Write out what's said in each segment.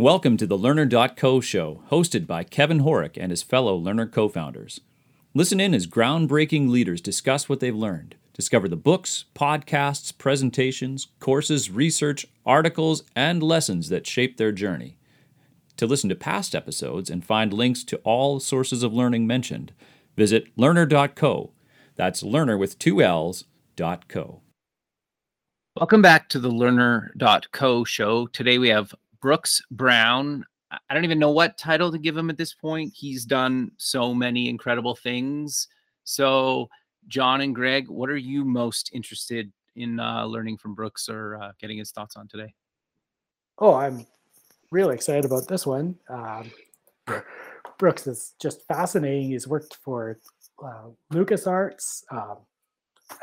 Welcome to the Learner.co show, hosted by Kevin Horick and his fellow Learner co founders. Listen in as groundbreaking leaders discuss what they've learned. Discover the books, podcasts, presentations, courses, research, articles, and lessons that shape their journey. To listen to past episodes and find links to all sources of learning mentioned, visit learner.co. That's learner with two L's, dot co. Welcome back to the learner.co show. Today we have Brooks Brown. I don't even know what title to give him at this point. He's done so many incredible things. So, John and Greg, what are you most interested in uh, learning from Brooks or uh, getting his thoughts on today? Oh, I'm really excited about this one. Um, Brooks is just fascinating. He's worked for uh, LucasArts um,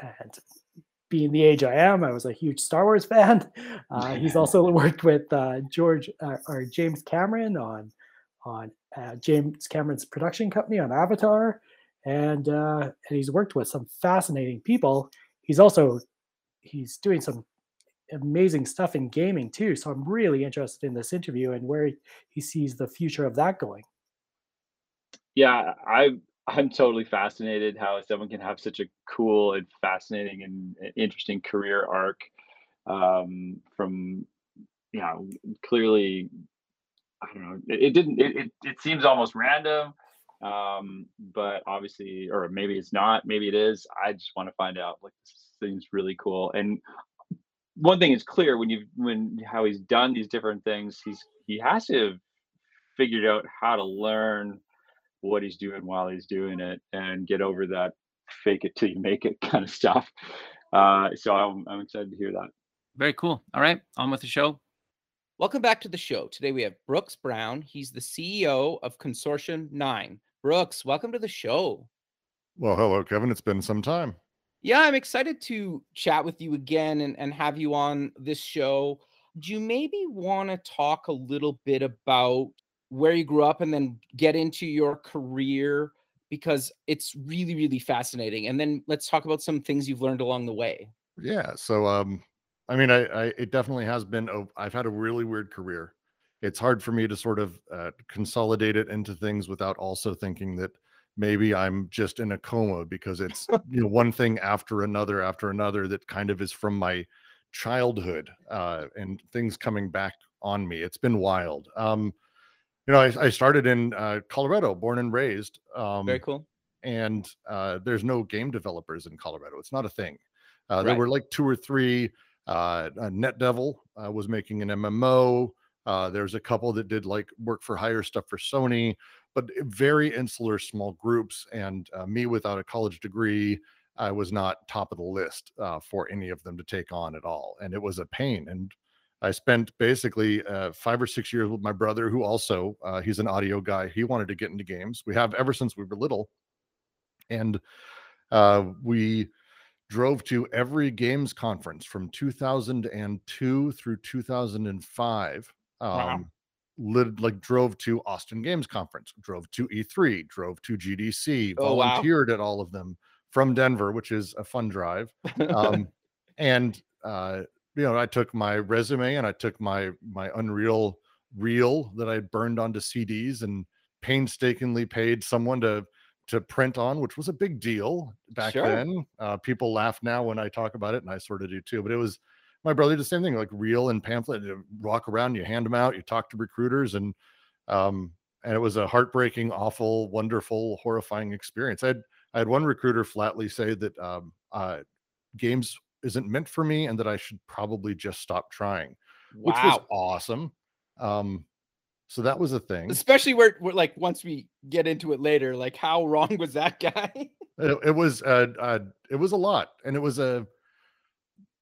and being the age I am, I was a huge Star Wars fan. Uh, he's also worked with uh, George uh, or James Cameron on on uh, James Cameron's production company on Avatar, and uh, and he's worked with some fascinating people. He's also he's doing some amazing stuff in gaming too. So I'm really interested in this interview and where he sees the future of that going. Yeah, I I'm totally fascinated how someone can have such a cool and fascinating and interesting career arc um, from you know clearly I don't know it, it didn't it, it, it seems almost random um, but obviously or maybe it's not maybe it is I just want to find out like this really cool and one thing is clear when you when how he's done these different things he's he has to have figured out how to learn what he's doing while he's doing it and get over that fake it till you make it kind of stuff. Uh, so I'm, I'm excited to hear that. Very cool. All right, on with the show. Welcome back to the show. Today we have Brooks Brown. He's the CEO of Consortium 9. Brooks, welcome to the show. Well, hello, Kevin. It's been some time. Yeah, I'm excited to chat with you again and, and have you on this show. Do you maybe want to talk a little bit about where you grew up and then get into your career because it's really really fascinating and then let's talk about some things you've learned along the way. Yeah so um i mean i, I it definitely has been a, i've had a really weird career. It's hard for me to sort of uh, consolidate it into things without also thinking that maybe i'm just in a coma because it's you know one thing after another after another that kind of is from my childhood uh, and things coming back on me. It's been wild. Um you know, I, I started in uh, Colorado, born and raised. Um, Very cool. And uh, there's no game developers in Colorado. It's not a thing. Uh, right. There were like two or three. Uh, NetDevil uh, was making an MMO. Uh, there's a couple that did like work for hire stuff for Sony, but very insular small groups. And uh, me without a college degree, I was not top of the list uh, for any of them to take on at all. And it was a pain. And I spent basically uh, five or six years with my brother, who also uh, he's an audio guy. He wanted to get into games. We have ever since we were little, and uh, we drove to every games conference from 2002 through 2005. Um, wow. Lit, like drove to Austin Games Conference, drove to E3, drove to GDC, oh, volunteered wow. at all of them from Denver, which is a fun drive. Um, and uh, you know, I took my resume and I took my my Unreal reel that I burned onto CDs and painstakingly paid someone to to print on, which was a big deal back sure. then. Uh, people laugh now when I talk about it, and I sort of do too. But it was my brother did the same thing, like reel and pamphlet. You walk around, you hand them out, you talk to recruiters, and um, and it was a heartbreaking, awful, wonderful, horrifying experience. I had I had one recruiter flatly say that um, uh, games isn't meant for me and that I should probably just stop trying, wow. which was awesome. Um, so that was a thing. Especially where, where, like, once we get into it later, like, how wrong was that guy? it, it, was, uh, uh, it was a lot, and it was a.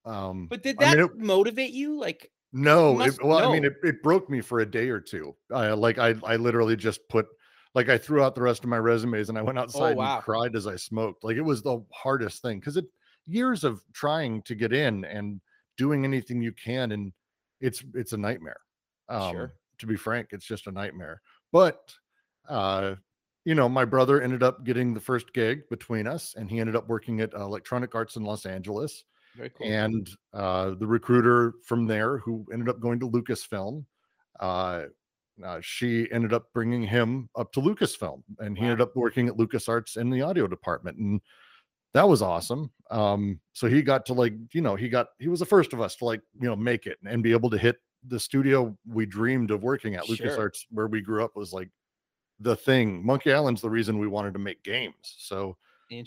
Um, but did that I mean, it, motivate you? Like, no, must, it, well, no. I mean, it, it broke me for a day or two. I like, I, I literally just put, like, I threw out the rest of my resumes and I went oh, outside oh, wow. and cried as I smoked. Like, it was the hardest thing because it, years of trying to get in and doing anything you can and it's it's a nightmare um sure. to be frank it's just a nightmare but uh you know my brother ended up getting the first gig between us and he ended up working at electronic arts in los angeles cool. and uh the recruiter from there who ended up going to lucasfilm uh uh, she ended up bringing him up to Lucasfilm, and he wow. ended up working at LucasArts in the audio department, and that was awesome. Um, so he got to like, you know, he got he was the first of us to like, you know, make it and be able to hit the studio we dreamed of working at. Sure. LucasArts, where we grew up, was like the thing. Monkey Island's the reason we wanted to make games. So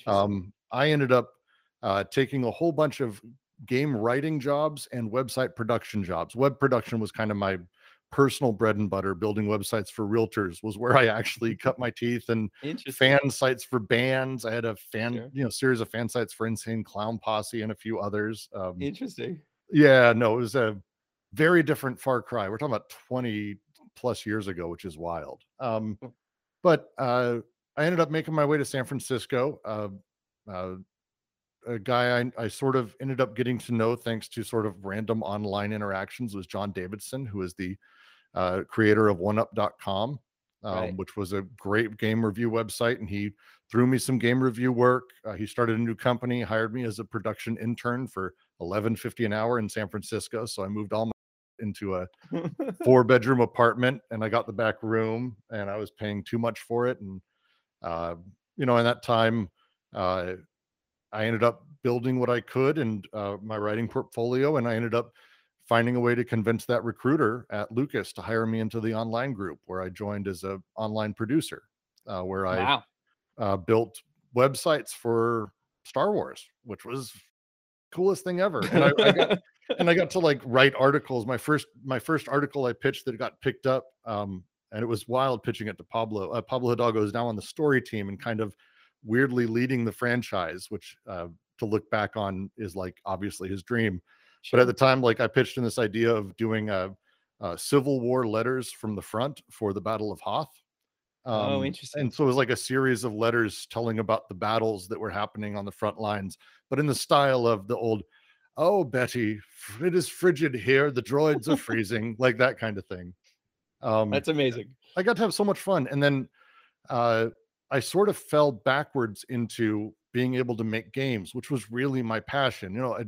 um, I ended up uh, taking a whole bunch of game writing jobs and website production jobs. Web production was kind of my personal bread and butter building websites for realtors was where i actually cut my teeth and fan sites for bands. I had a fan sure. you know series of fan sites for insane clown posse and a few others um, interesting. yeah no it was a very different far cry. We're talking about 20 plus years ago which is wild. Um, hmm. but uh, i ended up making my way to san francisco uh, uh, a guy I, I, sort of ended up getting to know thanks to sort of random online interactions was John Davison, who is the uh, creator of OneUp.com, um, right. which was a great game review website. And he threw me some game review work. Uh, he started a new company, hired me as a production intern for 11.50 an hour in San Francisco. So I moved all my into a four bedroom apartment and I got the back room and I was paying too much for it. And, uh, you know, in that time, uh, I ended up building what I could and uh, my writing portfolio, and I ended up finding a way to convince that recruiter at Lucas to hire me into the online group where I joined as a online producer, uh, where wow. I uh, built websites for Star Wars, which was coolest thing ever. And I, I got and I got to like write articles. My first my first article I pitched that got picked up, um, and it was wild pitching it to Pablo. Uh, Pablo Hidalgo is now on the story team and kind of weirdly leading the franchise, which uh, to look back on is like obviously his dream. But at the time, like I pitched in this idea of doing a, a Civil War letters from the front for the Battle of Hoth. Oh, um, oh, interesting. And so it was like a series of letters telling about the battles that were happening on the front lines, but in the style of the old, oh, Betty, it is frigid here. The droids are freezing, like that kind of thing. Um, That's amazing. I got to have so much fun. And then uh, I sort of fell backwards into being able to make games, which was really my passion. You know, I,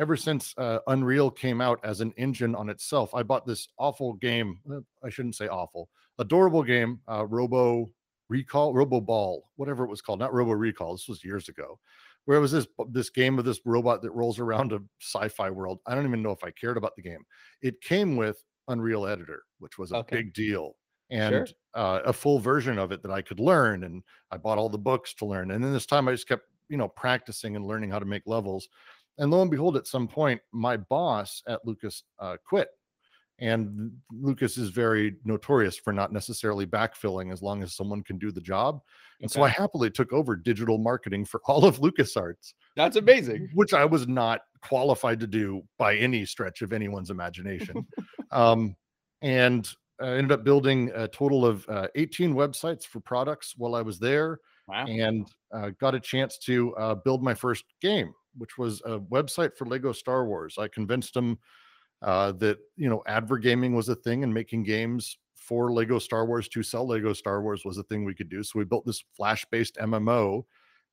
ever since uh, Unreal came out as an engine on itself, I bought this awful game. Uh, I shouldn't say awful, adorable game, uh, Robo Recall, Robo Ball, whatever it was called, not Robo Recall. This was years ago, where it was this this game of this robot that rolls around a sci-fi world. I don't even know if I cared about the game. It came with Unreal Editor, which was a okay. big deal, and sure. uh, a full version of it that I could learn. And I bought all the books to learn. And then this time I just kept, you know, practicing and learning how to make levels. And lo and behold, at some point, my boss at Lucas uh, quit. And Lucas is very notorious for not necessarily backfilling as long as someone can do the job. And okay. so I happily took over digital marketing for all of LucasArts. That's amazing. Which I was not qualified to do by any stretch of anyone's imagination. um, and I ended up building a total of uh, 18 websites for products while I was there. Wow. And uh, got a chance to uh, build my first game which was a website for Lego Star Wars. I convinced them uh, that you know advergaming was a thing and making games for Lego Star Wars to sell Lego Star Wars was a thing we could do. So we built this Flash-based MMO,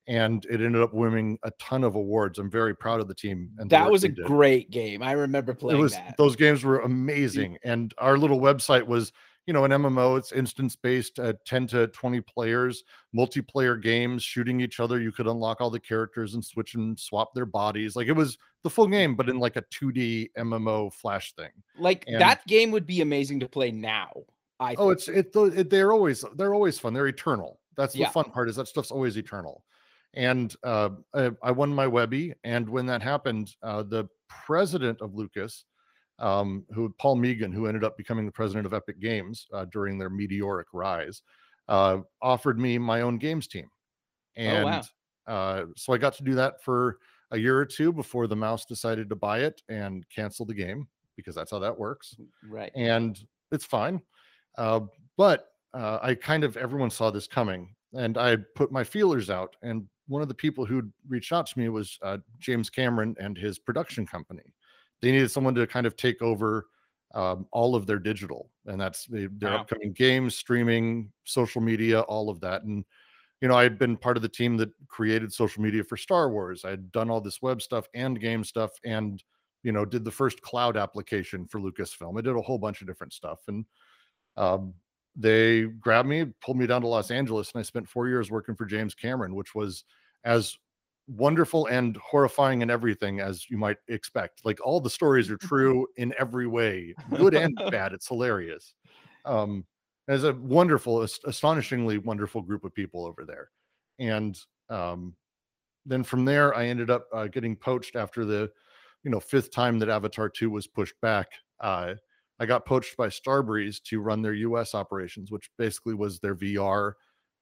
and it ended up winning a ton of awards. I'm very proud of the team. And that was a great game. I remember playing it was, that. Those games were amazing, and our little website was you know, an MMO, it's instance based, uh, 10 to 20 players, multiplayer games, shooting each other. You could unlock all the characters and switch and swap their bodies. Like it was the full game, but in like a 2D MMO flash thing. Like and, that game would be amazing to play now. I oh, it's it, it, They're always they're always fun. They're eternal. That's the yeah. fun part. Is that stuff's always eternal. And uh, I, I won my Webby, and when that happened, uh, the president of Lucas um, who Paul Meegan, who ended up becoming the president of Epic Games uh, during their meteoric rise, uh, offered me my own games team, and oh, wow. uh, so I got to do that for a year or two before the mouse decided to buy it and cancel the game because that's how that works. Mm, right, and it's fine, uh, but uh, I kind of everyone saw this coming, and I put my feelers out, and one of the people who reached out to me was uh, James Cameron and his production company they needed someone to kind of take over um, all of their digital, and that's their wow. upcoming games, streaming, social media, all of that. And you know, I had been part of the team that created social media for Star Wars. I had done all this web stuff and game stuff, and you know, did the first cloud application for Lucasfilm. I did a whole bunch of different stuff, and um, they grabbed me, pulled me down to Los Angeles, and I spent four years working for James Cameron, which was as wonderful and horrifying and everything as you might expect. Like all the stories are true in every way, good and bad. It's hilarious. Um, as a wonderful, astonishingly wonderful group of people over there, and um, then from there, I ended up uh, getting poached after the, you know, fifth time that Avatar two was pushed back. Uh, I got poached by Starbreeze to run their U.S. operations, which basically was their VR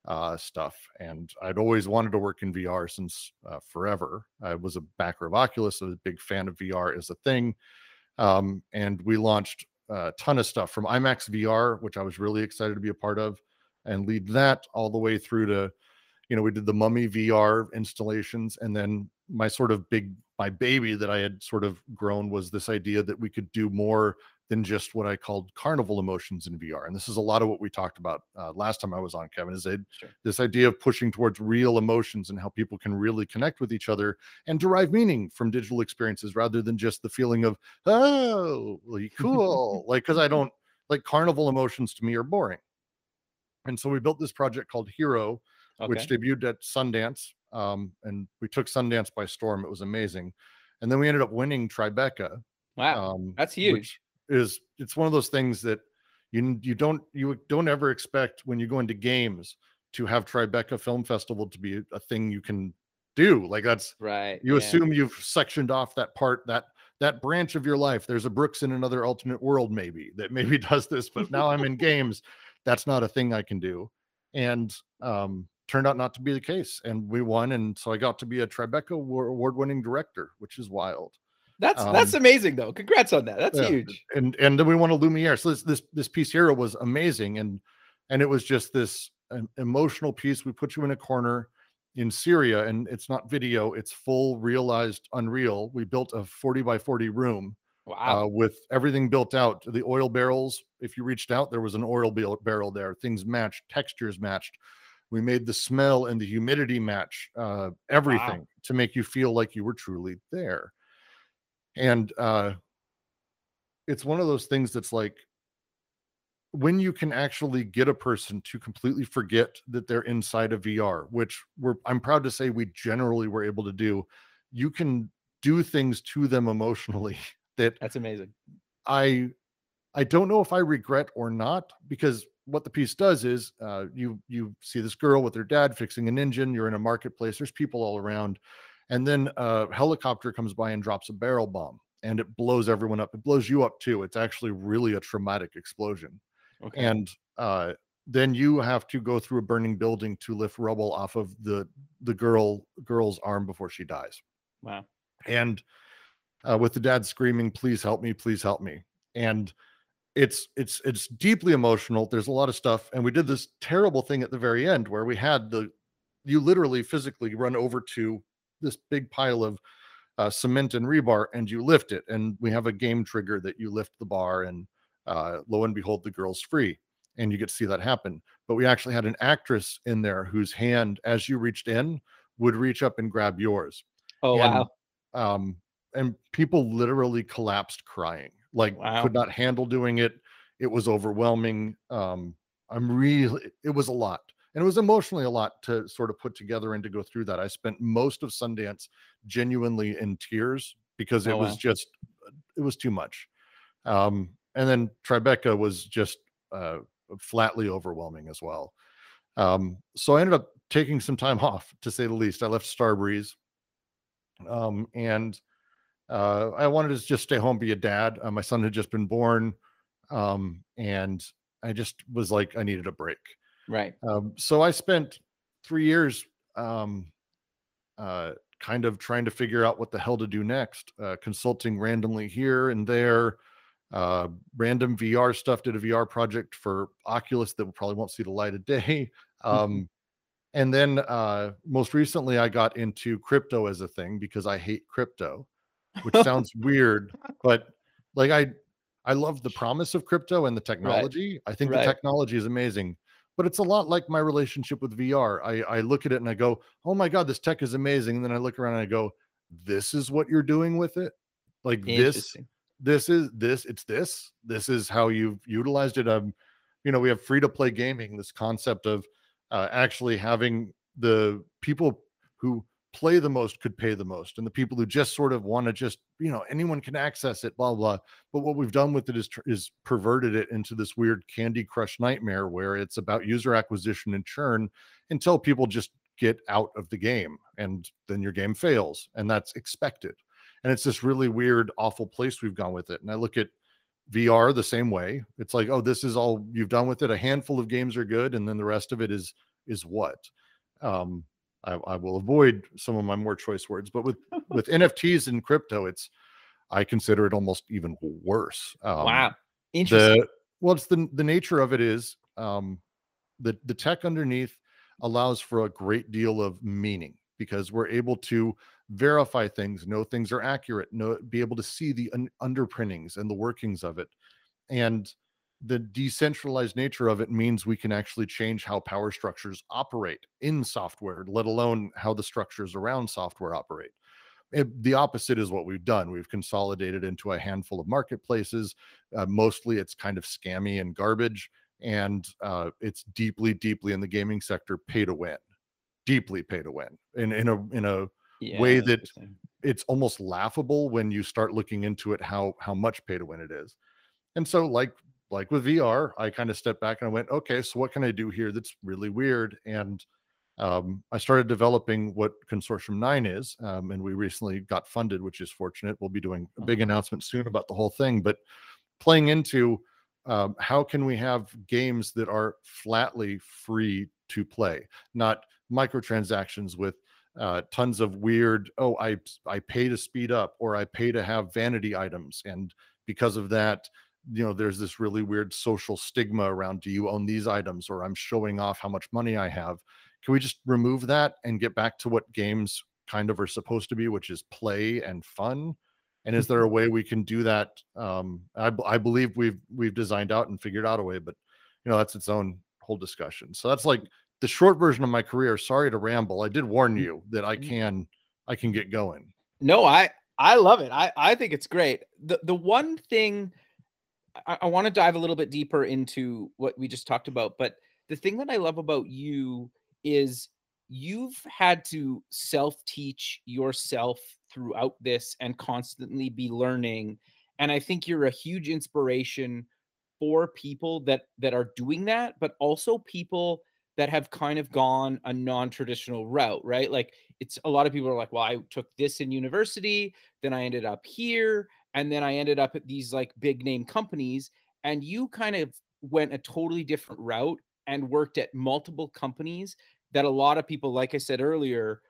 uh, stuff. And I'd always wanted to work in VR since uh, forever. I was a backer of Oculus, I was a big fan of VR as a thing. Um, and we launched a ton of stuff from IMAX VR, which I was really excited to be a part of, and lead that all the way through to, you know, we did the Mummy VR installations, and then my sort of big my baby that I had sort of grown was this idea that we could do more than just what I called carnival emotions in VR. And this is a lot of what we talked about uh, last time I was on, Kevin, is sure. this idea of pushing towards real emotions and how people can really connect with each other and derive meaning from digital experiences rather than just the feeling of, oh, cool. like, because I don't like carnival emotions to me are boring. And so we built this project called Hero, okay. which debuted at Sundance. Um, and we took Sundance by storm. It was amazing. And then we ended up winning Tribeca. Wow. Um, that's huge is it's one of those things that you you don't you don't ever expect when you go into games to have Tribeca Film Festival to be a thing you can do. Like that's right. You yeah. assume you've sectioned off that part that that branch of your life. There's a Brooks in another alternate world, maybe that maybe does this, but now I'm in games. That's not a thing I can do. And um, turned out not to be the case. And we won. And so I got to be a Tribeca award winning director, which is wild. That's um, that's amazing though. Congrats on that. That's yeah. huge. And and then we won a Lumiere. So this this this piece here was amazing, and and it was just this emotional piece. We put you in a corner in Syria, and it's not video; it's full realized Unreal. We built a forty by forty room. Wow. Uh, with everything built out, the oil barrels. If you reached out, there was an oil barrel there. Things matched, textures matched. We made the smell and the humidity match, uh, everything wow. to make you feel like you were truly there and uh it's one of those things that's like when you can actually get a person to completely forget that they're inside of VR, which we're I'm proud to say we generally were able to do, you can do things to them emotionally that that's amazing. I I don't know if I regret or not because what the piece does is uh, you you see this girl with her dad fixing an engine. You're in a marketplace. There's people all around, and then a helicopter comes by and drops a barrel bomb and it blows everyone up. It blows you up too. It's actually really a traumatic explosion. Okay. And uh, then you have to go through a burning building to lift rubble off of the the girl girl's arm before she dies. Wow. And uh, with the dad screaming, "Please help me! Please help me!" And it's it's it's deeply emotional. There's a lot of stuff, and we did this terrible thing at the very end where we had the you literally physically run over to this big pile of uh, cement and rebar and you lift it and we have a game trigger that you lift the bar and uh, lo and behold the girl's free and you get to see that happen. But we actually had an actress in there whose hand as you reached in would reach up and grab yours. Oh and, wow. um and people literally collapsed crying like wow. could not handle doing it. It was overwhelming. Um i'm really it was a lot and it was emotionally a lot to sort of put together and to go through that. I spent most of Sundance genuinely in tears because it oh, was wow. just it was too much. Um, and then Tribeca was just uh, flatly overwhelming as well. Um, so I ended up taking some time off, to say the least. I left Starbreeze, um, and uh, I wanted to just stay home, be a dad. Uh, my son had just been born, um, and I just was like, I needed a break. Right. Um, so I spent three years um, uh, kind of trying to figure out what the hell to do next, uh, consulting randomly here and there, uh, random VR stuff. Did a VR project for Oculus that probably won't see the light of day. Mm-hmm. Um, and then uh, most recently, I got into crypto as a thing because I hate crypto, which sounds weird, but like I, I love the promise of crypto and the technology. Right. I think right. the technology is amazing but it's a lot like my relationship with VR. I, I look at it and I go, oh my God, this tech is amazing. And then I look around and I go, this is what you're doing with it. Like this, this is this, it's this, this is how you've utilized it. Um, you know we have free to play gaming this concept of uh, actually having the people who play the most could pay the most and the people who just sort of want to just you know anyone can access it blah blah but what we've done with it is is perverted it into this weird candy crush nightmare where it's about user acquisition and churn until people just get out of the game and then your game fails and that's expected and it's this really weird awful place we've gone with it and i look at VR the same way. It's like, oh, this is all you've done with it. A handful of games are good, and then the rest of it is is what. Um, I, I will avoid some of my more choice words, but with with NFTs and crypto, it's I consider it almost even worse. Um, wow, interesting. The, well, it's the the nature of it is um, the the tech underneath allows for a great deal of meaning because we're able to verify things, know things are accurate, know be able to see the un- underpinnings and the workings of it. And the decentralized nature of it means we can actually change how power structures operate in software, let alone how the structures around software operate. It, the opposite is what we've done. We've consolidated into a handful of marketplaces. Uh, mostly it's kind of scammy and garbage. And uh, it's deeply, deeply in the gaming sector pay to win, deeply pay to win in, in a, in a, yeah, way that it's almost laughable when you start looking into it how how much pay to win it is and so like like with vr i kind of stepped back and i went okay so what can i do here that's really weird? And um, i started developing what consortium 9 is um, and we recently got funded which is fortunate. We'll be doing a big announcement soon about the whole thing but playing into um, how can we have games that are flatly free to play not microtransactions with uh, tons of weird oh i i pay to speed up or i pay to have vanity items and because of that you know there's this really weird social stigma around do you own these items or i'm showing off how much money i have can we just remove that and get back to what games kind of are supposed to be which is play and fun and is there a way we can do that um i, I believe we've we've designed out and figured out a way but you know that's its own whole discussion so that's like the short version of my career. Sorry to ramble. I did warn mm, you that I mm. can I can get going. No, I I love it. I I think it's great. The the one thing I, I want to dive a little bit deeper into what we just talked about, but the thing that I love about you is you've had to self-teach yourself throughout this and constantly be learning and i think you're a huge inspiration for people that that are doing that but also people that have kind of gone a non-traditional route, right? Like it's a lot of people are like, well, I took this in university, then I ended up here, and then I ended up at these like big name companies. And you kind of went a totally different route and worked at multiple companies that a lot of people, like I said earlier,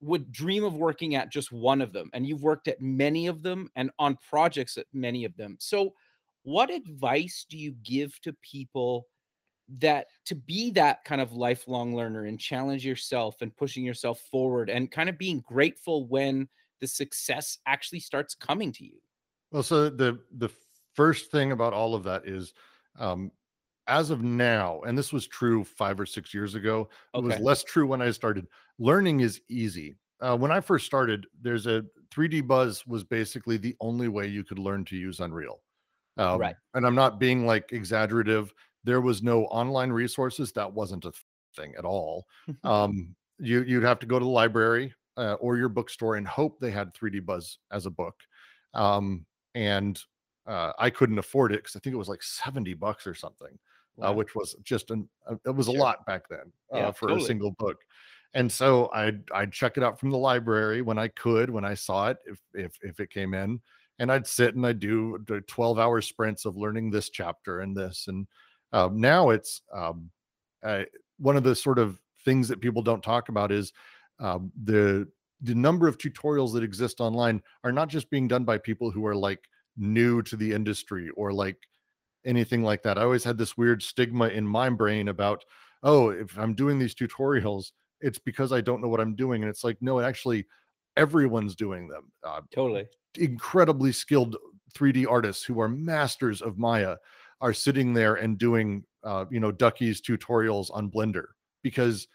would dream of working at just one of them. And you've worked at many of them and on projects at many of them. So, what advice do you give to people that to be that kind of lifelong learner and challenge yourself and pushing yourself forward and kind of being grateful when the success actually starts coming to you well so the the first thing about all of that is um as of now and this was true five or six years ago okay. it was less true when i started. Learning is easy. Uh, when i first started there's a 3d buzz was basically the only way you could learn to use unreal. Um, right. and i'm not being like exaggerative there was no online resources that wasn't a thing at all. Um, you you'd have to go to the library uh, or your bookstore and hope they had 3d buzz as a book. Um, and uh, i couldn't afford it because i think it was like 70 bucks or something uh, wow. uh, which was just an uh, it was sure. a lot back then yeah, uh, for totally. a single book and so i'd i'd check it out from the library when i could when i saw it if if if it came in and i'd sit and i'd do 12 hour sprints of learning this chapter and this and um, now it's um, uh, one of the sort of things that people don't talk about is um, the the number of tutorials that exist online are not just being done by people who are like new to the industry or like anything like that. I always had this weird stigma in my brain about, oh, if I'm doing these tutorials, it's because I don't know what I'm doing. And it's like, no, actually, everyone's doing them. Uh, totally. Incredibly skilled 3D artists who are masters of Maya are sitting there and doing uh, you know ducky's tutorials on blender because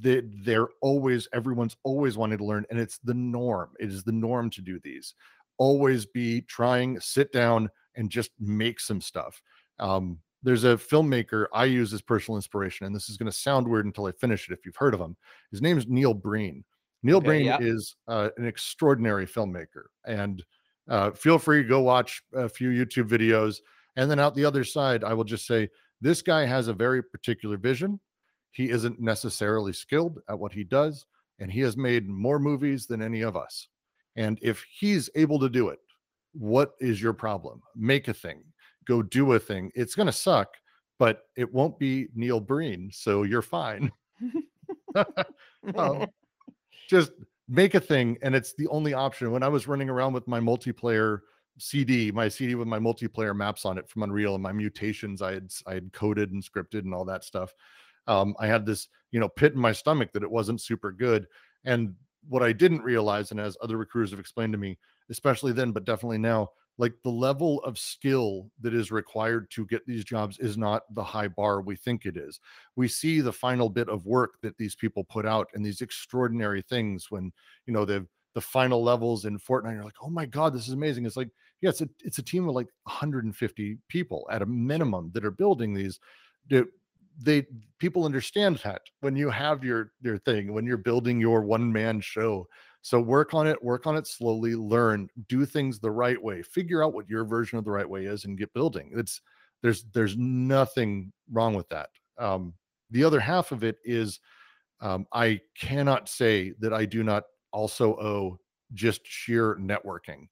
they, they're always everyone's always wanting to learn and it's the norm it is the norm to do these always be trying sit down and just make some stuff um, there's a filmmaker I use as personal inspiration, and this is going to sound weird until I finish it. If you've heard of him, his name is Neil Breen. Neil okay, Breen yeah. is uh, an extraordinary filmmaker, and uh, feel free to go watch a few YouTube videos. And then out the other side, I will just say this guy has a very particular vision. He isn't necessarily skilled at what he does, and he has made more movies than any of us. And if he's able to do it, what is your problem? Make a thing, go do a thing. It's going to suck, but it won't be Neil Breen. So you're fine. um, just make a thing. And it's the only option. When I was running around with my multiplayer CD, my CD with my multiplayer maps on it from Unreal and my mutations I had I had coded and scripted and all that stuff. Um, I had this, you know, pit in my stomach that it wasn't super good. And what I didn't realize, and as other recruiters have explained to me, especially then, but definitely now, like the level of skill that is required to get these jobs is not the high bar we think it is. We see the final bit of work that these people put out and these extraordinary things when, you know, the the final levels in Fortnite, you're like, oh my God, this is amazing. It's like, yeah, it's it's a team of like 150 people at a minimum that are building these they people understand that when you have your your thing when you're building your one man show. So work on it work on it slowly learn do things the right way figure out what your version of the right way is and get building. It's there's there's nothing wrong with that. Um the other half of it is um i cannot say that i do not also owe just sheer networking.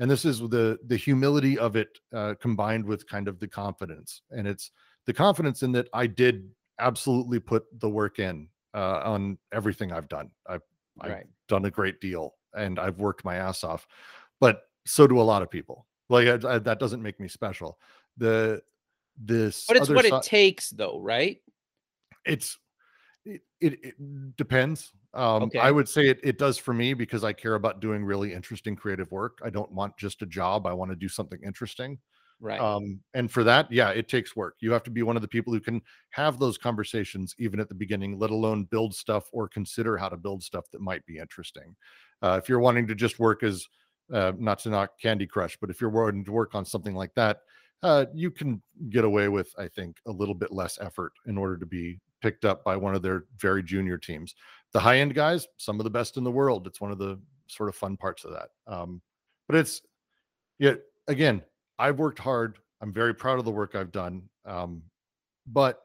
And this is the the humility of it uh, combined with kind of the confidence. And it's the confidence in that I did absolutely put the work in uh, on everything I've done. I've, I've done a great deal and I've worked my ass off, but so do a lot of people. Like I, I, that doesn't make me special. The this, but it's what so- it takes, though, right? It's it, it, it depends. Um, okay. I would say it, it does for me because I care about doing really interesting creative work. I don't want just a job. I want to do something interesting. Right. Um, and for that, yeah, it takes work. You have to be one of the people who can have those conversations even at the beginning, let alone build stuff or consider how to build stuff that might be interesting. Uh, if you're wanting to just work as uh, not to knock Candy Crush, but if you're wanting to work on something like that, uh, you can get away with, I think, a little bit less effort in order to be picked up by one of their very junior teams. The high end guys, some of the best in the world. It's one of the sort of fun parts of that. Um, but it's, yeah, again, I've worked hard. I'm very proud of the work I've done. Um, but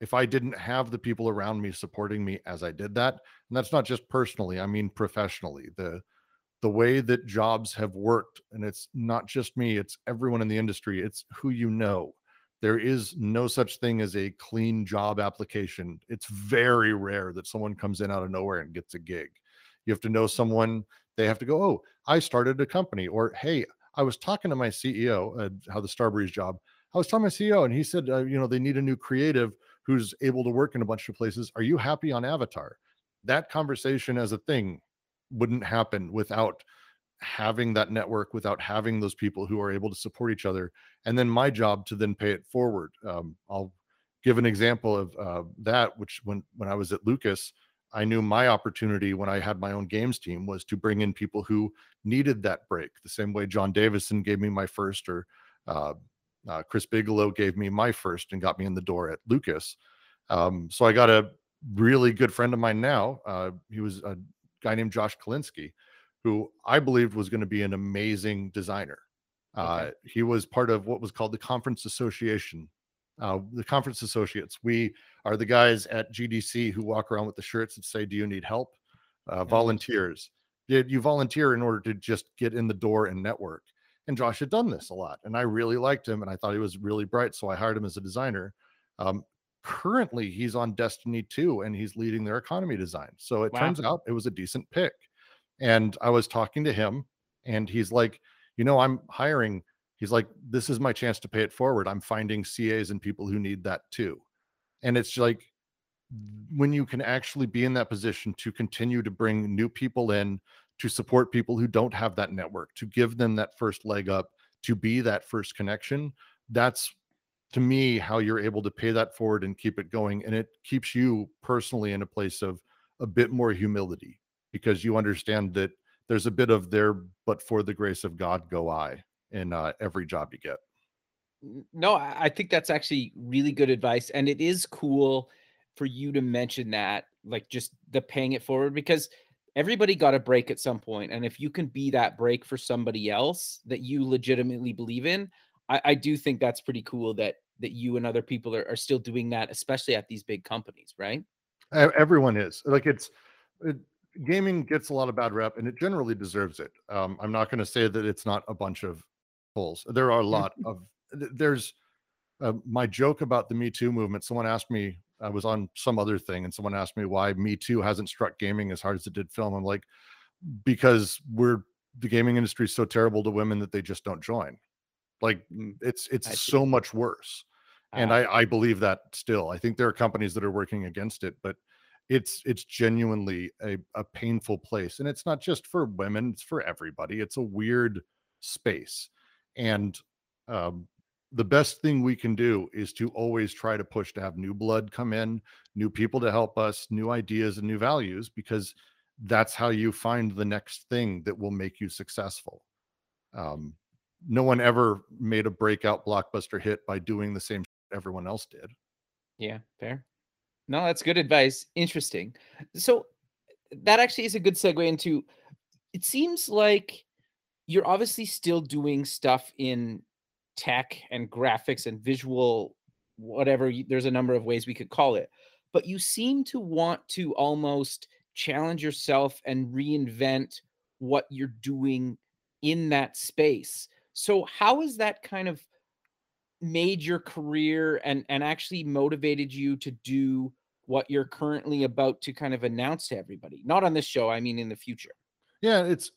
if I didn't have the people around me supporting me as I did that, and that's not just personally, I mean professionally, the the way that jobs have worked, and it's not just me, it's everyone in the industry, it's who you know. There is no such thing as a clean job application. It's very rare that someone comes in out of nowhere and gets a gig. You have to know someone, they have to go, Oh, I started a company, or Hey, I was talking to my CEO, uh, how the Starbreeze job. I was telling my CEO, and he said, uh, you know, they need a new creative who's able to work in a bunch of places. Are you happy on Avatar? That conversation as a thing wouldn't happen without having that network, without having those people who are able to support each other. And then my job to then pay it forward. Um, I'll give an example of uh, that, which when when I was at Lucas, I knew my opportunity when I had my own games team was to bring in people who needed that break, the same way John Davison gave me my first, or uh, uh, Chris Bigelow gave me my first and got me in the door at Lucas. Um, so I got a really good friend of mine now. Uh, he was a guy named Josh Kalinsky, who I believed was going to be an amazing designer. Uh, okay. He was part of what was called the Conference Association uh, the conference associates. We are the guys at GDC who walk around with the shirts and say, "Do you need help?" Uh, volunteers. Did you volunteer in order to just get in the door and network? And Josh had done this a lot, and I really liked him, and I thought he was really bright, so I hired him as a designer. Um, currently, he's on Destiny 2, and he's leading their economy design. So it wow. turns out it was a decent pick. And I was talking to him, and he's like, "You know, I'm hiring." He's like this is my chance to pay it forward. I'm finding cas and people who need that too. And it's like when you can actually be in that position to continue to bring new people in to support people who don't have that network to give them that first leg up to be that first connection that's to me how you're able to pay that forward and keep it going. And it keeps you personally in a place of a bit more humility because you understand that there's a bit of there but for the grace of god go i in uh, every job you get. No, I think that's actually really good advice. And it is cool for you to mention that, like just the paying it forward, because everybody got a break at some point. And if you can be that break for somebody else that you legitimately believe in, I, I do think that's pretty cool that that you and other people are, are still doing that, especially at these big companies, right? Everyone is like it's it, gaming gets a lot of bad rep, and it generally deserves it. Um, I'm not going to say that it's not a bunch of holes. There are a lot of there's uh, my joke about the Me Too movement. Someone asked me, I was on some other thing, and someone asked me why Me Too hasn't struck gaming as hard as it did film. I'm like, because we're the gaming industry is so terrible to women that they just don't join. Like mm, it's it's so much worse. And uh, I, I believe that still. I think there are companies that are working against it, but it's it's genuinely a, a painful place. And it's not just for women, it's for everybody. It's a weird space. And um, the best thing we can do is to always try to push to have new blood come in, new people to help us, new ideas and new values, because that's how you find the next thing that will make you successful. Um, no one ever made a breakout blockbuster hit by doing the same everyone else did. Yeah, fair. No, that's good advice. Interesting. So that actually is a good segue into it seems like you're obviously still doing stuff in tech and graphics and visual whatever there's a number of ways we could call it but you seem to want to almost challenge yourself and reinvent what you're doing in that space. So how has that kind of made your career and and actually motivated you to do what you're currently about to kind of announce to everybody? Not on this show i mean in the future. Yeah it's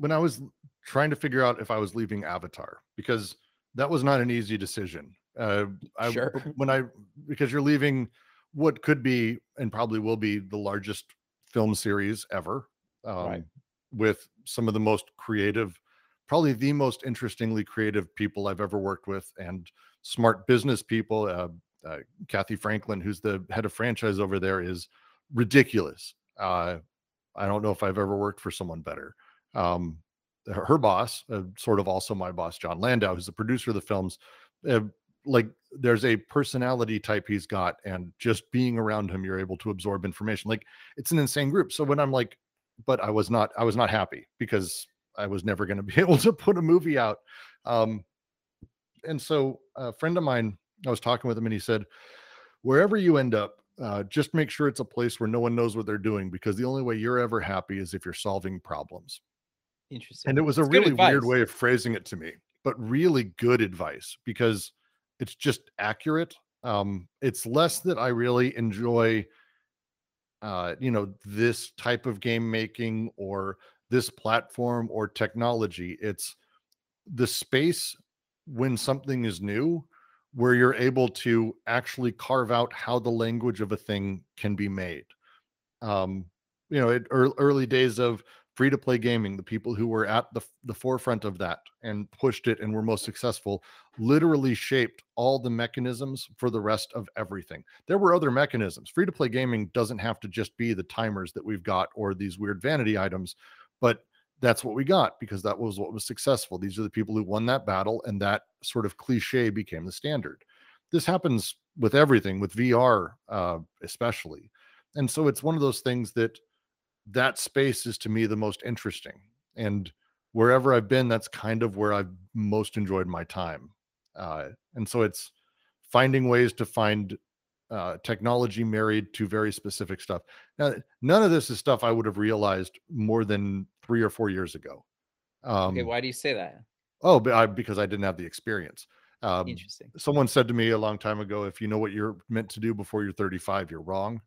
when i was trying to figure out if I was leaving Avatar because that was not an easy decision. Uh, I, sure. When I because you're leaving what could be and probably will be the largest film series ever, um, right. with some of the most creative, probably the most interestingly creative people I've ever worked with, and smart business people. Uh, uh, Kathy Franklin, who's the head of franchise over there, is ridiculous. Uh, I don't know if I've ever worked for someone better. Um, her boss, uh, sort of also my boss, Jon Landau, who's the producer of the films, uh, like there's a personality type he's got, and just being around him, you're able to absorb information. Like it's an insane group. So when I'm like, but I was not, I was not happy because I was never going to be able to put a movie out. Um, and so a friend of mine, I was talking with him, and he said, wherever you end up, uh, just make sure it's a place where no one knows what they're doing because the only way you're ever happy is if you're solving problems. Interesting. And it was a really weird way of phrasing it to me, but really good advice because it's just accurate. Um, it's less that I really enjoy uh, you know, this type of game making or this platform or technology. It's the space when something is new where you're able to actually carve out how the language of a thing can be made. Um, you know, it, early days of free to play gaming, the people who were at the, the forefront of that and pushed it and were most successful, literally shaped all the mechanisms for the rest of everything. There were other mechanisms. Free to play gaming doesn't have to just be the timers that we've got or these weird vanity items, but that's what we got because that was what was successful. These are the people who won that battle, and that sort of cliche became the standard. This happens with everything, with VR uh, especially. And so it's one of those things that that space is to me the most interesting. And wherever I've been, that's kind of where I've most enjoyed my time. Uh, and so it's finding ways to find uh, technology married to very specific stuff. Now, none of this is stuff I would have realized more than three or four years ago. Um, okay, why do you say that? Oh, but I, because I didn't have the experience. Um, Interesting. Someone said to me a long time ago, if you know what you're meant to do before you're 35, you're wrong.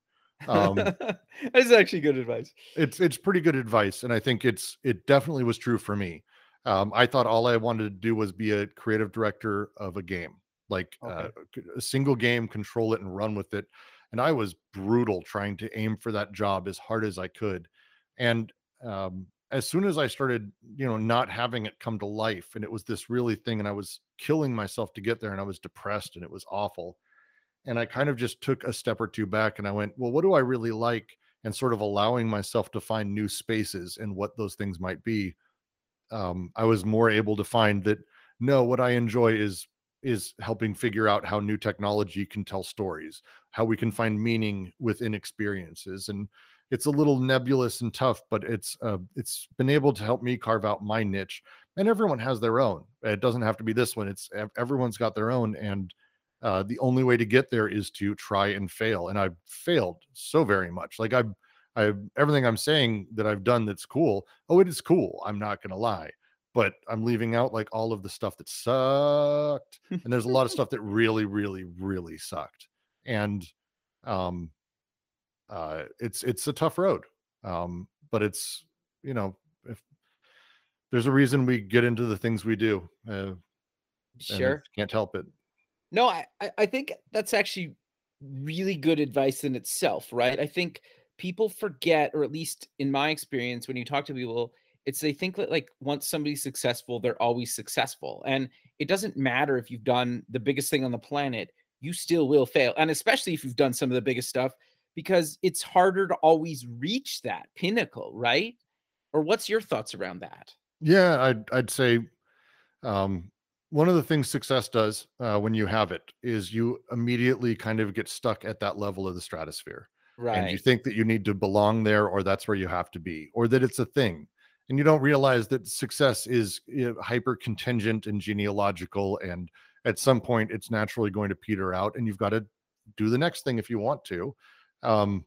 Um, That's actually good advice. It's it's pretty good advice, and I think it's it definitely was true for me. Um, I thought all I wanted to do was be a creative director of a game, like uh, okay. uh, a single game, control it and run with it. And I was brutal trying to aim for that job as hard as I could. And um, as soon as I started, you know, not having it come to life, and it was this really thing, and I was killing myself to get there, and I was depressed, and it was awful and I kind of just took a step or two back and I went, well, what do I really like? And sort of allowing myself to find new spaces and what those things might be. Um, I was more able to find that no, what I enjoy is is helping figure out how new technology can tell stories, how we can find meaning within experiences, and it's a little nebulous and tough, but it's uh, it's been able to help me carve out my niche. And everyone has their own. It doesn't have to be this one. It's everyone's got their own, and uh, the only way to get there is to try and fail. And I've failed so very much. Like I've, I've everything I'm saying that I've done that's cool. Oh, it is cool. I'm not gonna lie, but I'm leaving out like all of the stuff that sucked. and there's a lot of stuff that really, really, really sucked. And um, uh, it's it's a tough road. Um, but it's you know if there's a reason we get into the things we do. Uh, sure, can't help it. No, I, I think that's actually really good advice in itself, right? I think people forget, or at least in my experience, when you talk to people, it's they think that like once somebody's successful, they're always successful. And it doesn't matter if you've done the biggest thing on the planet, you still will fail. And especially if you've done some of the biggest stuff, because it's harder to always reach that pinnacle, right? Or what's your thoughts around that? Yeah, I'd I'd say um one of the things success does uh, when you have it is you immediately kind of get stuck at that level of the stratosphere. Right. And you think that you need to belong there or that's where you have to be or that it's a thing. And you don't realize that success is you know, hyper contingent and genealogical. And at some point, it's naturally going to peter out and you've got to do the next thing if you want to. Um,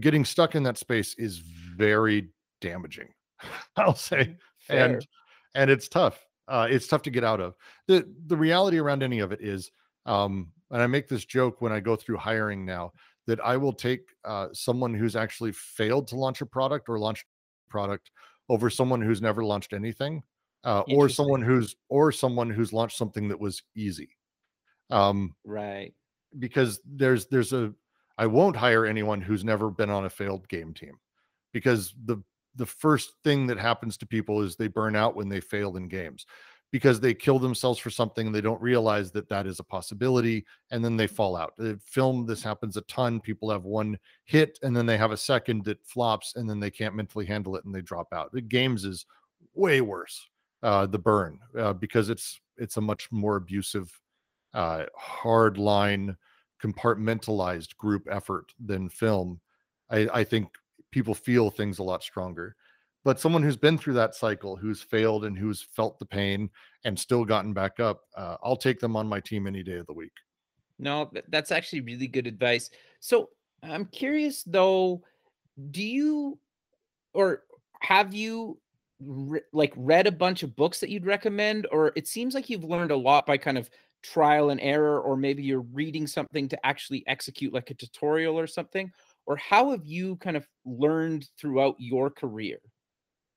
getting stuck in that space is very damaging, I'll say. Fair. And and it's tough uh, it's tough to get out of. the The reality around any of it is, um, and I make this joke when I go through hiring now that I will take uh, someone who's actually failed to launch a product or launch product over someone who's never launched anything, uh, or someone who's or someone who's launched something that was easy. Um, right. Because there's there's a I won't hire anyone who's never been on a failed game team because the the first thing that happens to people is they burn out when they fail in games because they kill themselves for something and they don't realize that that is a possibility and then they fall out. The film this happens a ton. People have one hit and then they have a second that flops and then they can't mentally handle it and they drop out. The games is way worse. Uh, the burn uh, because it's it's a much more abusive, uh, hard line, compartmentalized group effort than film. I, I think people feel things a lot stronger. But someone who's been through that cycle who's failed and who's felt the pain and still gotten back up uh, i'll take them on my team any day of the week. No that's actually really good advice. So i'm curious though do you or have you re- like read a bunch of books that you'd recommend? Or it seems like you've learned a lot by kind of trial and error or maybe you're reading something to actually execute like a tutorial or something or how have you kind of learned throughout your career?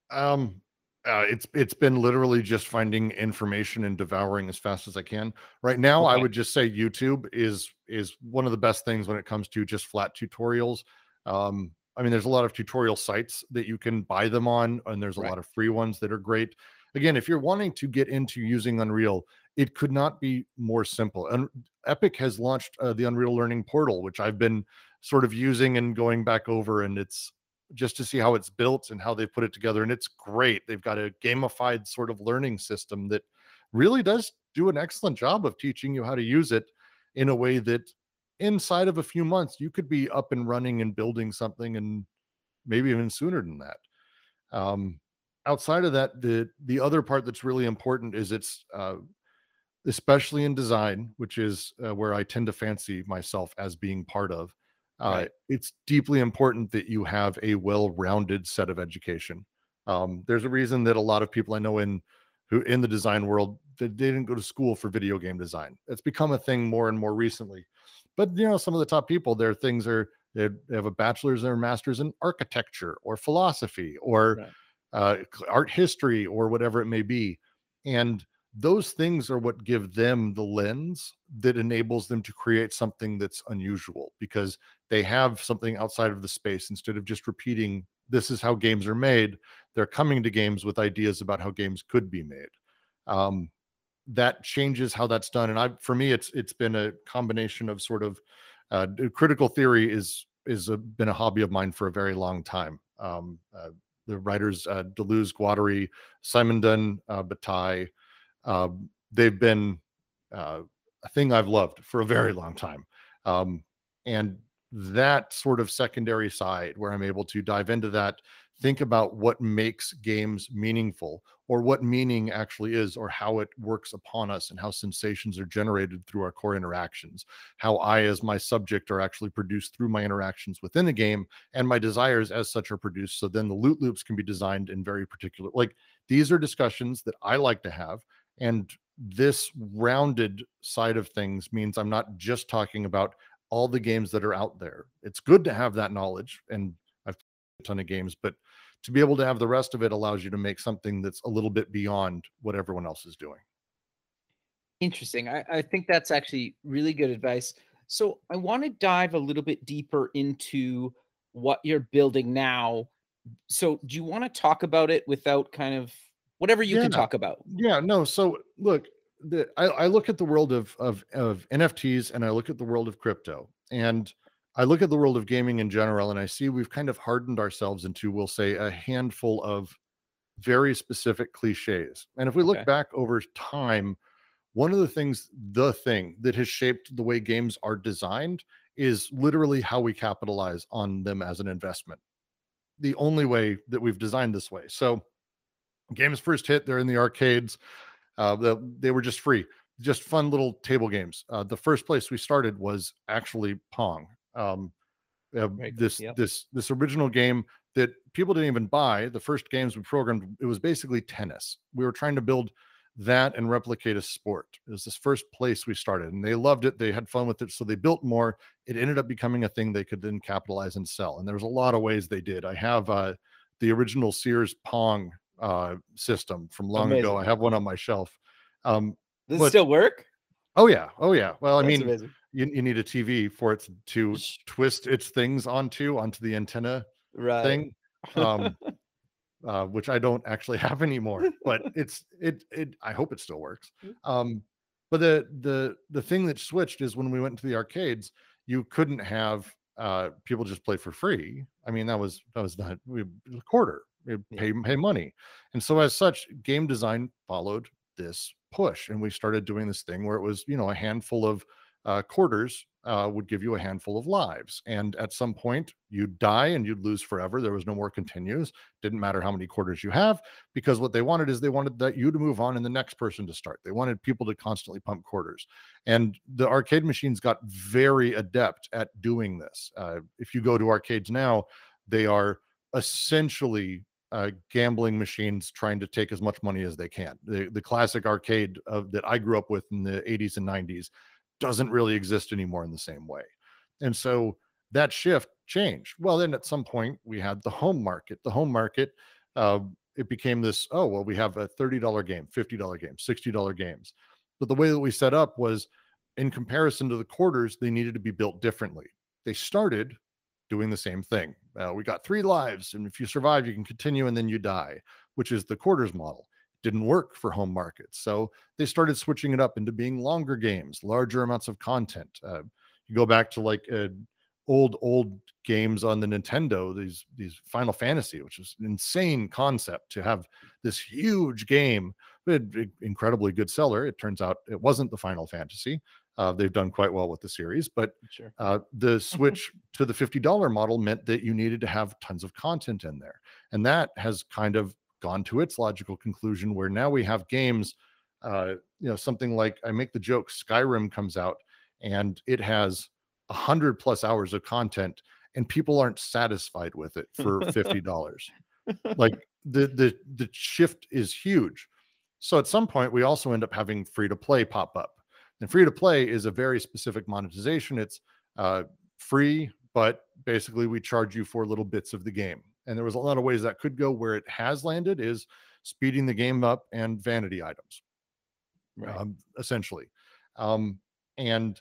Um, uh, it's it's been literally just finding information and devouring as fast as I can. Right now, okay. I would just say YouTube is is one of the best things when it comes to just flat tutorials. Um, I mean, there's a lot of tutorial sites that you can buy them on, and there's a right. lot of free ones that are great. Again, if you're wanting to get into using Unreal, it could not be more simple. And Epic has launched uh, the Unreal Learning Portal, which I've been sort of using and going back over and it's just to see how it's built and how they put it together and it's great. They've got a gamified sort of learning system that really does do an excellent job of teaching you how to use it in a way that inside of a few months you could be up and running and building something and maybe even sooner than that. Um, outside of that the the other part that's really important is it's uh, especially in design which is uh, where i tend to fancy myself as being part of right. it's deeply important that you have a well-rounded set of education. Um, there's a reason that a lot of people I know in who in the design world they, they didn't go to school for video game design. It's become a thing more and more recently. But you know, some of the top people, their things are they have a bachelor's or master's in architecture or philosophy or right. uh, art history or whatever it may be, and those things are what give them the lens that enables them to create something that's unusual because they have something outside of the space. Instead of just repeating this is how games are made they're coming to games with ideas about how games could be made. Um, that changes how that's done and i for me it's it's been a combination of sort of uh, critical theory is is a, been a hobby of mine for a very long time. Um, uh, the writers uh, deleuze guattari simondon uh, bataille uh, they've been uh, a thing I've loved for a very long time. Um, and that sort of secondary side where I'm able to dive into that, think about what makes games meaningful or what meaning actually is or how it works upon us and how sensations are generated through our core interactions how i as my subject are actually produced through my interactions within the game and my desires as such are produced so then the loot loops can be designed in very particular like these are discussions that i like to have and this rounded side of things means i'm not just talking about all the games that are out there it's good to have that knowledge and i've a ton of games but to be able to have the rest of it allows you to make something that's a little bit beyond what everyone else is doing. Interesting. I, I think that's actually really good advice. So I want to dive a little bit deeper into what you're building now. So do you want to talk about it without kind of whatever you yeah. can talk about? Yeah, no. So look, the, I, I look at the world of, of of NFTs and I look at the world of crypto, and I look at the world of gaming in general and I see we've kind of hardened ourselves into, we'll say, a handful of very specific cliches. And if we look okay. back over time, one of the things, the thing that has shaped the way games are designed is literally how we capitalize on them as an investment. The only way that we've designed this way. So, games first hit, they're in the arcades. Uh, the, they were just free, just fun little table games. Uh, the first place we started was actually Pong um, uh, this yep. this this original game that people didn't even buy. The first games we programmed, it was basically tennis. We were trying to build that and replicate a sport. It was this first place we started, and they loved it. They had fun with it, so they built more. It ended up becoming a thing they could then capitalize and sell. And there was a lot of ways they did. I have uh, the original Sears Pong uh, system from long Amazing. ago. I have one on my shelf. Um, Does but, it still work? Oh yeah, oh yeah. Well, I That's mean, amazing you, you need a TV for it to twist its things onto onto the antenna right. thing. Um, uh, which I don't actually have anymore, but it's it it I hope it still works. Mm. Um, but the the the thing that switched is when we went to the arcades, you couldn't have uh, people just play for free. I mean, that was that was not we a quarter. We pay pay money, and so as such, game design followed this push, and we started doing this thing where it was you know a handful of uh, quarters uh, would give you a handful of lives. And at some point, you'd die and you'd lose forever. There was no more continues. Didn't matter how many quarters you have, because what they wanted is they wanted that you to move on and the next person to start. They wanted people to constantly pump quarters. And the arcade machines got very adept at doing this. Uh, if you go to arcades now, they are essentially uh, gambling machines trying to take as much money as they can. The, the classic arcade of, that I grew up with in the 80s and 90s doesn't really exist anymore in the same way. And so that shift changed. Well, then at some point we had the home market. The home market, uh, it became this oh, well, we have a $30 game, $50 game, $60 games. But the way that we set up was in comparison to the quarters, they needed to be built differently. They started doing the same thing. Uh, we got three lives, and if you survive, you can continue and then you die, which is the quarters model didn't work for home markets. So they started switching it up into being longer games, larger amounts of content. Uh, you go back to like uh, old old games on the Nintendo, these these Final Fantasy, which is an insane concept to have this huge game, but incredibly good seller. It turns out it wasn't the Final Fantasy. Uh, they've done quite well with the series, but sure. uh, the switch to the $50 model meant that you needed to have tons of content in there. And that has kind of gone to its logical conclusion where now we have games uh, you know something like i make the joke skyrim comes out and it has a hundred plus hours of content and people aren't satisfied with it for $50 like the the the shift is huge so at some point we also end up having free to play pop up and free to play is a very specific monetization. It's uh, free but basically we charge you for little bits of the game. And there was a lot of ways that could go where it has landed is speeding the game up and vanity items right. um, essentially. Um, and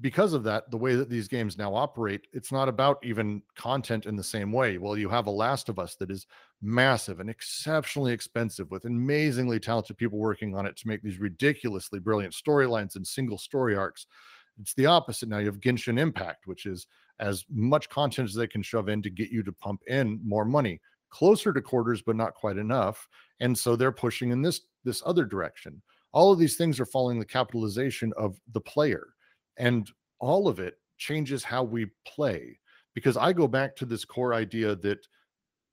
because of that the way that these games now operate it's not about even content in the same way. Well you have a last of us that is massive and exceptionally expensive with amazingly talented people working on it to make these ridiculously brilliant storylines and single story arcs. It's the opposite. Now you have genshin impact which is as much content as they can shove in to get you to pump in more money. Closer to quarters but not quite enough. And so they're pushing in this this other direction. All of these things are following the capitalization of the player and all of it changes how we play because i go back to this core idea that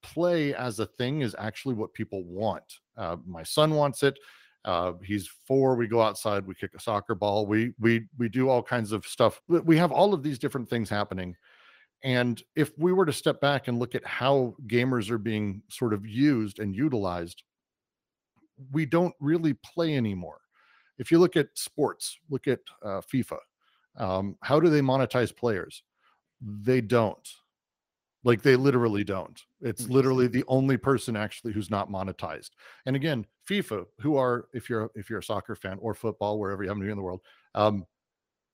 play as a thing is actually what people want uh, my son wants it uh, he's four we go outside we kick a soccer ball we we we do all kinds of stuff we have all of these different things happening and if we were to step back and look at how gamers are being sort of used and utilized we don't really play anymore. If you look at sports, look at uh, FIFA. Um, how do they monetize players? They don't. Like they literally don't. It's literally the only person actually who's not monetized. And again, FIFA, who are if you're if you're a soccer fan or football, wherever you happen to be in the world, um,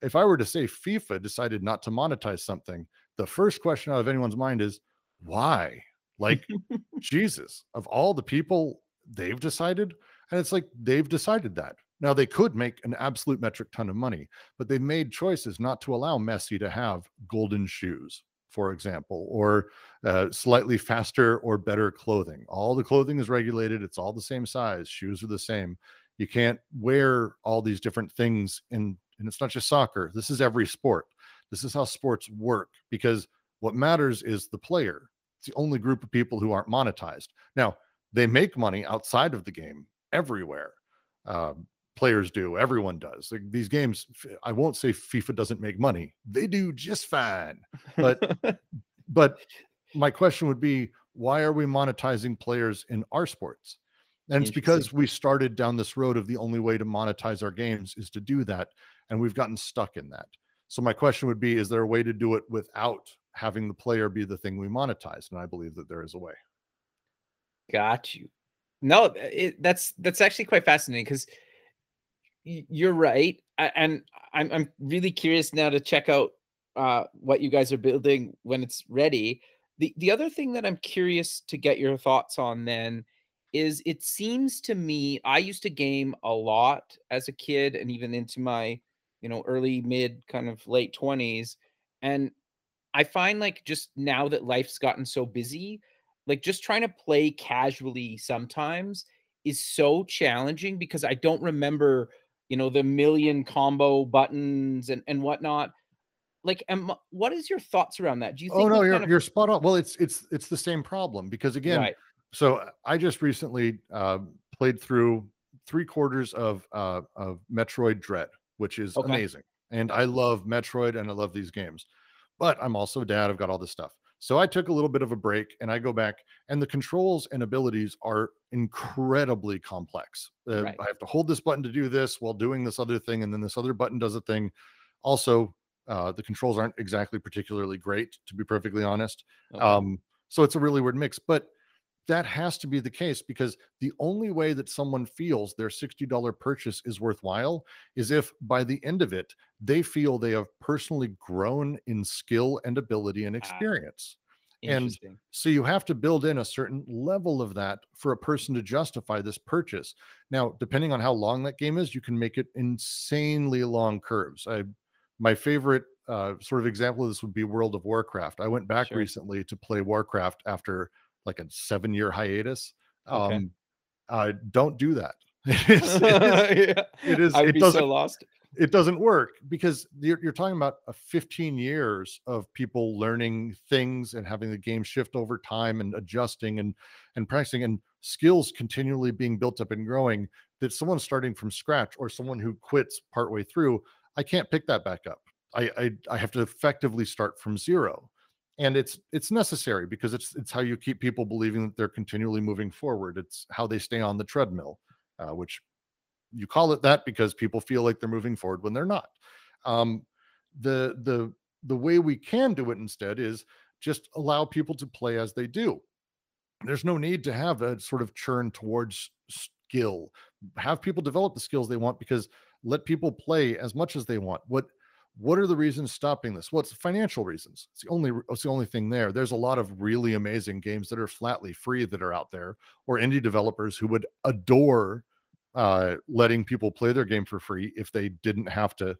if I were to say FIFA decided not to monetize something, the first question out of anyone's mind is why? Like Jesus, of all the people they've decided. And it's like they've decided that. Now they could make an absolute metric ton of money, but they've made choices not to allow Messi to have golden shoes, for example, or uh, slightly faster or better clothing. All the clothing is regulated, it's all the same size, shoes are the same. You can't wear all these different things in and it's not just soccer. This is every sport. This is how sports work because what matters is the player. It's the only group of people who aren't monetized. Now, they make money outside of the game everywhere. Uh, players do, everyone does. Like these games, I won't say FIFA doesn't make money; they do just fine. But but my question would be, why are we monetizing players in our sports? And it's because we started down this road of the only way to monetize our games is to do that, and we've gotten stuck in that. So my question would be: Is there a way to do it without having the player be the thing we monetize? And I believe that there is a way. Got you. No, it, that's that's actually quite fascinating because you're right, and I'm I'm really curious now to check out uh, what you guys are building when it's ready. The the other thing that I'm curious to get your thoughts on then is it seems to me I used to game a lot as a kid and even into my you know early mid kind of late 20s and I find like just now that life's gotten so busy like just trying to play casually sometimes is so challenging because I don't remember, you know, the million combo buttons and, and whatnot. Like, am, what is your thoughts around that? Do you oh, think? Oh no, you're of... you're spot on. Well, it's it's it's the same problem because again, right. so I just recently uh, played through three quarters of uh, of Metroid Dread, which is okay. amazing, and I love Metroid and I love these games. But I'm also a dad. I've got all this stuff. So I took a little bit of a break and I go back, and the controls and abilities are incredibly complex. Uh, right. I have to hold this button to do this while doing this other thing, and then this other button does a thing. Also, uh, the controls aren't exactly particularly great, to be perfectly honest. Okay. Um, so it's a really weird mix, but that has to be the case because the only way that someone feels their $60 purchase is worthwhile is if by the end of it, they feel they have personally grown in skill and ability and experience. And so you have to build in a certain level of that for a person to justify this purchase. Now, depending on how long that game is, you can make it insanely long curves. I my favorite uh, sort of example of this would be World of Warcraft. I went back sure. recently to play Warcraft after like a seven year hiatus. Okay. Um, uh, don't do that. it is. yeah. It is. I'd it doesn't. So lost. It doesn't work because you're, you're talking about a 15 years of people learning things and having the game shift over time and adjusting and and practicing and skills continually being built up and growing. That someone starting from scratch or someone who quits partway through, I can't pick that back up. I, I, I have to effectively start from zero and it's it's necessary because it's it's how you keep people believing that they're continually moving forward. It's how they stay on the treadmill uh, which you call it that because people feel like they're moving forward when they're not. Um, the the the way we can do it instead is just allow people to play as they do. There's no need to have a sort of churn towards skill. Have people develop the skills they want because let people play as much as they want. What what are the reasons stopping this? What's well, financial reasons? It's the only it's the only thing there. There's a lot of really amazing games that are flatly free that are out there, or indie developers who would adore uh, letting people play their game for free if they didn't have to,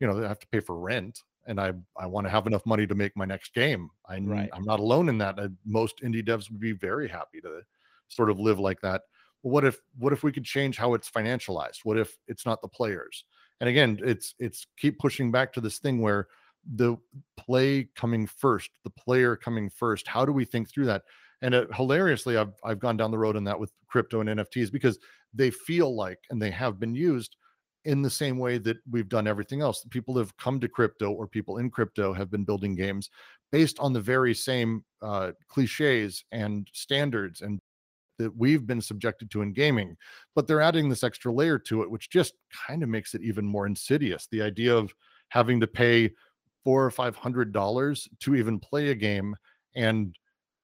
you know, they have to pay for rent. And I I want to have enough money to make my next game. I'm right. I'm not alone in that. Uh, most indie devs would be very happy to sort of live like that. But what if what if we could change how it's financialized? What if it's not the players? And again, it's it's keep pushing back to this thing where the play coming first, the player coming first. How do we think through that? And it, hilariously, I've I've gone down the road on that with crypto and NFTs because they feel like and they have been used in the same way that we've done everything else. People have come to crypto or people in crypto have been building games based on the very same uh, cliches and standards and that we've been subjected to in gaming, but they're adding this extra layer to it, which just kind of makes it even more insidious. The idea of having to pay four or five hundred dollars to even play a game, and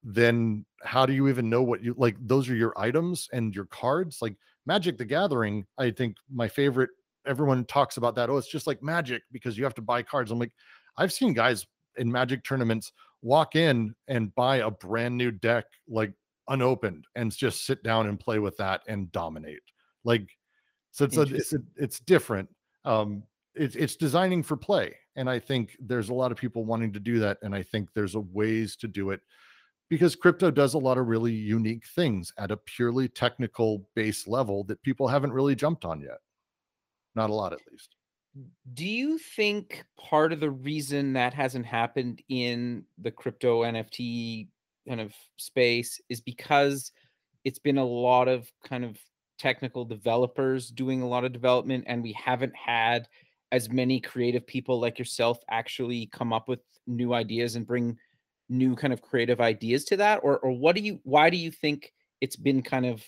then how do you even know what you like? Those are your items and your cards. Like Magic the Gathering, I think my favorite. Everyone talks about that. Oh, it's just like Magic because you have to buy cards. I'm like, I've seen guys in Magic tournaments walk in and buy a brand new deck like unopened and just sit down and play with that and dominate. Like, so it's a, it's a, it's different. Um, it's it's designing for play, and I think there's a lot of people wanting to do that, and I think there's a ways to do it because crypto does a lot of really unique things at a purely technical base level that people haven't really jumped on yet. Not a lot, at least. Do you think part of the reason that hasn't happened in the crypto NFT kind of space is because it's been a lot of kind of technical developers doing a lot of development and we haven't had as many creative people like yourself actually come up with new ideas and bring new kind of creative ideas to that? Or or what do you why do you think it's been kind of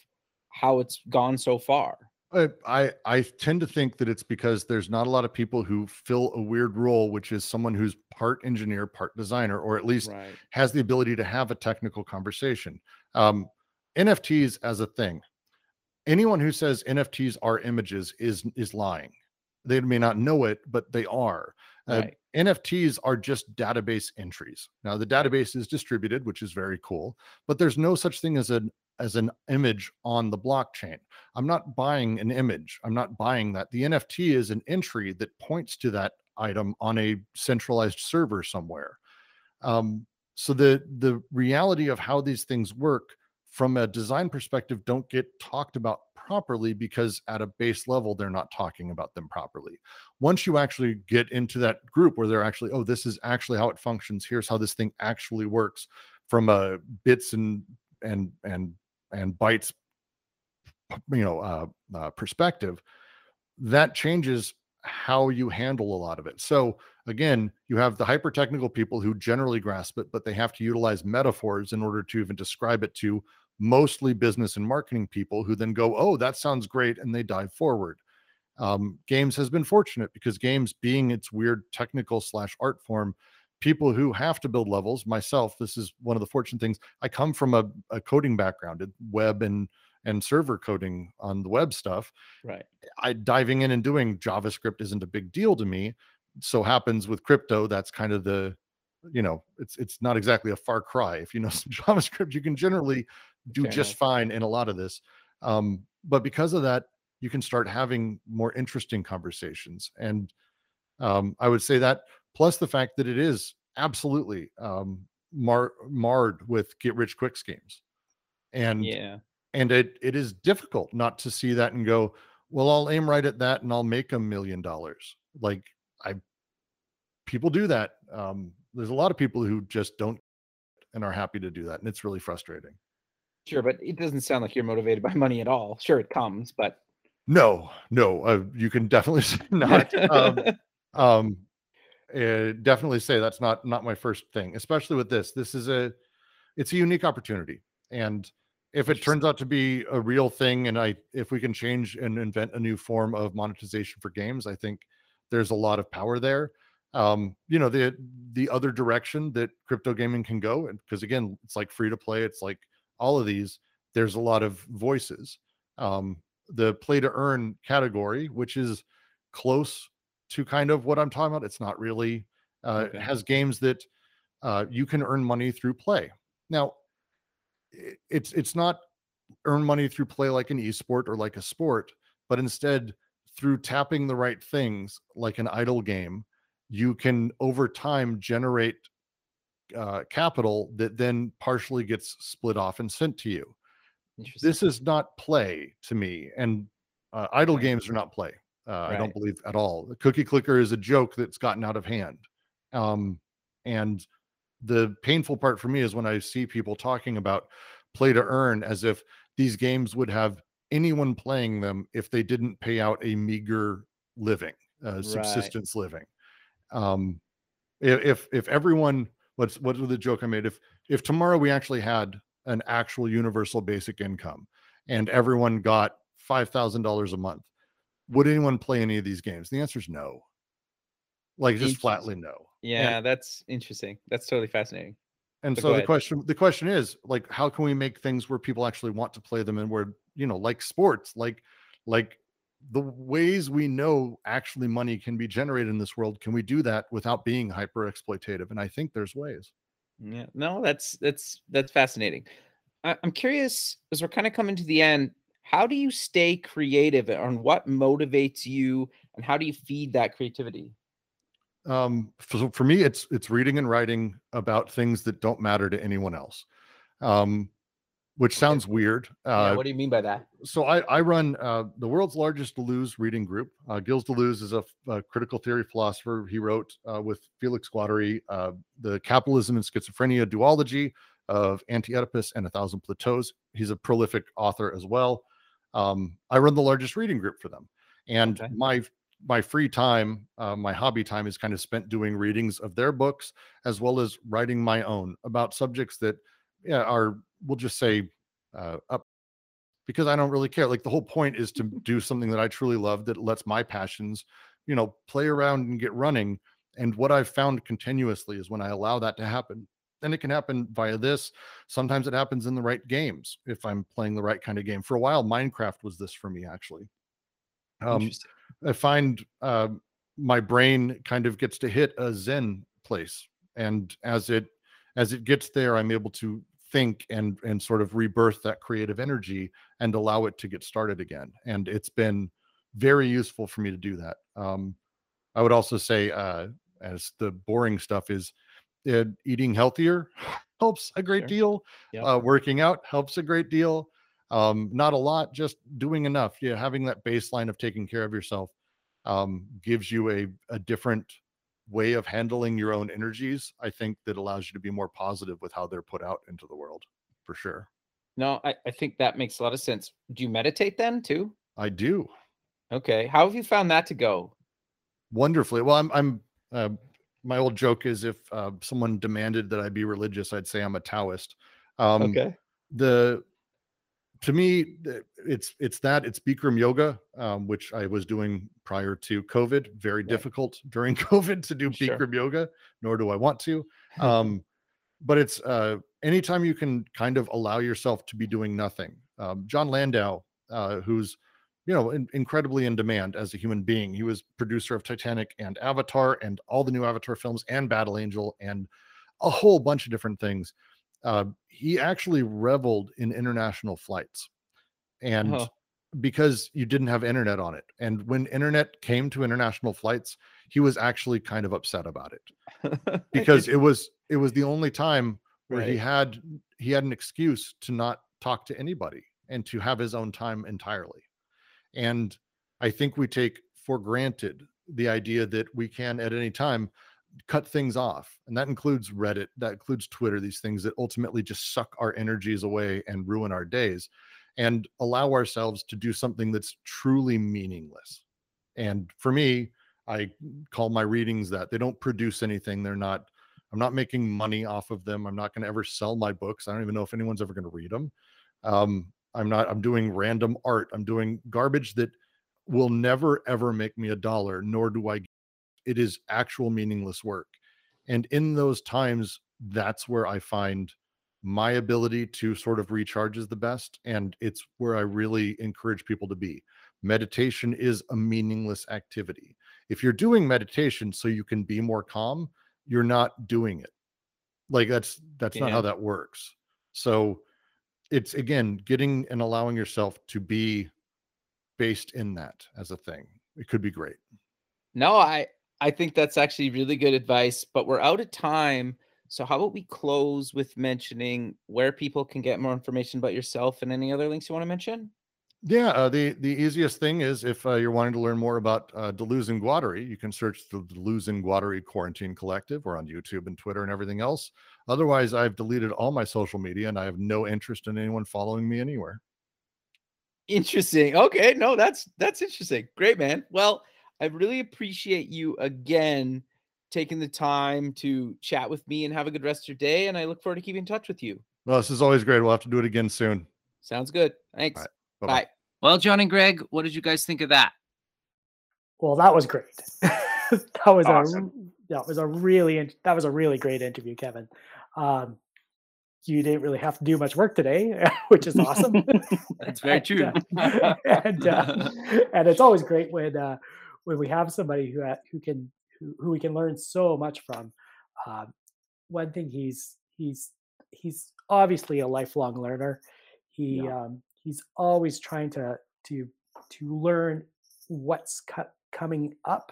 how it's gone so far I I tend to think that it's because there's not a lot of people who fill a weird role, which is someone who's part engineer, part designer, or at least right. has the ability to have a technical conversation. Um, NFTs as a thing, anyone who says NFTs are images is is lying. They may not know it, but they are. Uh, right. Uh, NFTs are just database entries. Now the database is distributed, which is very cool, but there's no such thing as an as an image on the blockchain. I'm not buying an image. I'm not buying that. The NFT is an entry that points to that item on a centralized server somewhere. Um, so the the reality of how these things work from a design perspective don't get talked about properly because at a base level they're not talking about them properly. Once you actually get into that group where they're actually oh this is actually how it functions, here's how this thing actually works from a bits and and and and bytes you know uh, uh, perspective that changes how you handle a lot of it. So again you have the hyper technical people who generally grasp it but they have to utilize metaphors in order to even describe it to mostly business and marketing people who then go oh that sounds great and they dive forward. Um, games has been fortunate because games being its weird technical slash art form people who have to build levels myself this is one of the fortunate things i come from a, a coding background web and and server coding on the web stuff. Right. I diving in and doing javascript isn't a big deal to me so happens with crypto that's kind of the you know it's it's not exactly a far cry. If you know some javascript you can generally do Fair just enough. fine in a lot of this um, but because of that you can start having more interesting conversations and um, i would say that plus the fact that it is absolutely um, mar- marred with get rich quick schemes. And yeah. and it it is difficult not to see that and go well i'll aim right at that and i'll make a million dollars. Like i people do that um, there's a lot of people who just don't and are happy to do that and it's really frustrating. Sure but it doesn't sound like you're motivated by money at all. Sure it comes but no no uh, you can definitely say not um, um uh, definitely say that's not not my first thing especially with this this is a it's a unique opportunity and if it turns out to be a real thing and i if we can change and invent a new form of monetization for games i think there's a lot of power there. Um you know the the other direction that crypto gaming can go and because again it's like free to play it's like all of these there's a lot of voices. Um the play to earn category which is close to kind of what I'm talking about. It's not really uh, okay. has games that uh, you can earn money through play. Now, it's it's not earn money through play like an esport or like a sport, but instead through tapping the right things like an idle game, you can over time generate uh, capital that then partially gets split off and sent to you. this is not play to me and uh, idle games are not play uh, right. i don't believe at all the cookie clicker is a joke that's gotten out of hand um, and the painful part for me is when i see people talking about play to earn as if these games would have anyone playing them if they didn't pay out a meager living uh, right. subsistence living um, if if everyone what's what was the joke i made if if tomorrow we actually had an actual universal basic income and everyone got $5000 a month would anyone play any of these games? The answer is no. Like just flatly no. Yeah and, that's interesting. That's totally fascinating. And but so the question the question is like how can we make things where people actually want to play them and where you know like sports like like the ways we know actually money can be generated in this world can we do that without being hyper exploitative and i think there's ways. Yeah no that's that's that's fascinating. I, i'm curious as we're kind of coming to the end how do you stay creative and what motivates you and how do you feed that creativity um for, for me it's it's reading and writing about things that don't matter to anyone else um which sounds weird. Uh, yeah, what do you mean by that? So I, I run uh, the world's largest Deleuze reading group. Uh, Gilles Deleuze is a, a, critical theory philosopher. He wrote uh, with Felix Guattari uh, the Capitalism and Schizophrenia duology of Anti-Oedipus and A Thousand Plateaus. He's a prolific author as well. Um, I run the largest reading group for them, and okay. my my free time, uh, my hobby time, is kind of spent doing readings of their books as well as writing my own about subjects that yeah, are we'll just say uh, up because I don't really care. Like the whole point is to do something that I truly love that lets my passions, you know, play around and get running. And what I've found continuously is when I allow that to happen, and it can happen via this. Sometimes it happens in the right games if I'm playing the right kind of game. For a while, Minecraft was this for me actually. Um, I find uh, my brain kind of gets to hit a Zen place, and as it as it gets there, I'm able to think and and sort of rebirth that creative energy and allow it to get started again and it's been very useful for me to do that um, i would also say uh, as the boring stuff is uh, eating healthier helps a great sure. deal yep. uh, working out helps a great deal um, not a lot just doing enough yeah having that baseline of taking care of yourself um, gives you a, a different way of handling your own energies, I think that allows you to be more positive with how they're put out into the world for sure. No, I, I think that makes a lot of sense. Do you meditate then too? I do. Okay. How have you found that to go? Wonderfully. Well, I'm, I'm, uh, my old joke is if uh, someone demanded that I be religious, I'd say I'm a Taoist. Um, okay. The to me, it's it's that it's Bikram yoga, um, which I was doing prior to COVID. Very right. difficult during COVID to do sure. Bikram yoga, nor do I want to. Um, but it's uh, anytime you can kind of allow yourself to be doing nothing. Um, Jon Landau, uh, who's you know in, incredibly in demand as a human being, he was producer of Titanic and Avatar and all the new Avatar films and Battle Angel and a whole bunch of different things. Uh, he actually reveled in international flights. And uh-huh. because you didn't have internet on it and when internet came to international flights he was actually kind of upset about it. Because it was it was the only time where right. he had he had an excuse to not talk to anybody and to have his own time entirely and i think we take for granted the idea that we can at any time cut things off and that includes reddit that includes twitter these things that ultimately just suck our energies away and ruin our days and allow ourselves to do something that's truly meaningless. And for me i call my readings that. They don't produce anything. They're not i'm not making money off of them. I'm not going to ever sell my books. I don't even know if anyone's ever going to read them um, i'm not i'm doing random art. I'm doing garbage that will never ever make me a dollar nor do i it is actual meaningless work. And in those times that's where i find my ability to sort of recharge is the best and it's where i really encourage people to be. Meditation is a meaningless activity. If you're doing meditation so you can be more calm you're not doing it. Like that's that's yeah. not how that works. So it's again getting and allowing yourself to be based in that as a thing it could be great no i I think that's actually really good advice, but we're out of time. So how about we close with mentioning where people can get more information about yourself and any other links you want to mention? Yeah, uh, the the easiest thing is if uh, you're wanting to learn more about uh, Deleuze and Guattari, you can search the Deleuze and Guattari Quarantine Collective or on YouTube and Twitter and everything else. Otherwise, I've deleted all my social media and I have no interest in anyone following me anywhere. Interesting. Okay, no, that's that's interesting. Great, man. Well, I really appreciate you again taking the time to chat with me and have a good rest of your day. And I look forward to keeping in touch with you. Well, this is always great. We'll have to do it again soon. Sounds good. Thanks. Right. Bye. Well, John and Greg, what did you guys think of that? Well, that was great. that was awesome. a that was a really that was a really great interview, Kevin. Um, you didn't really have to do much work today, which is awesome. That's very and, true. Uh, and uh, and it's always great when uh, when we have somebody who who can who, who we can learn so much from. Um, one thing he's he's he's obviously a lifelong learner. He yeah. um, he's always trying to to to learn what's coming up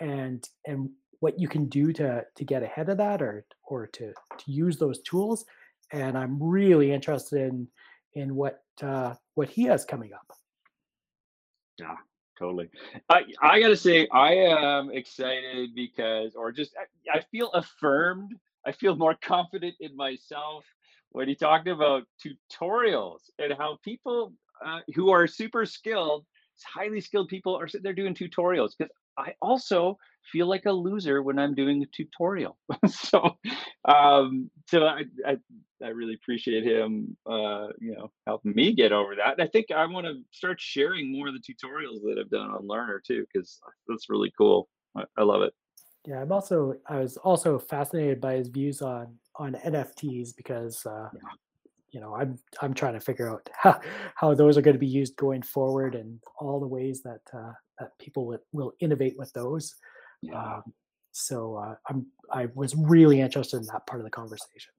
and and what you can do to to get ahead of that or or to to use those tools and i'm really interested in in what uh what he has coming up. Yeah totally. I i gotta say i am excited because or just I feel affirmed. I feel more confident in myself when he talked about tutorials and how people uh, who are super skilled, highly skilled people are sitting there doing tutorials because I also feel like a loser when I'm doing a tutorial. so, um, so I, I, I, really appreciate him, uh, you know, helping me get over that. And I think I want to start sharing more of the tutorials that I've done on Learner too, because that's really cool. I, I love it. Yeah, I'm also I was also fascinated by his views on on NFTs because uh, yeah. you know I'm I'm trying to figure out how, how those are going to be used going forward and all the ways that uh, that people will, will innovate with those. Yeah. Um, so uh, I'm I was really interested in that part of the conversation.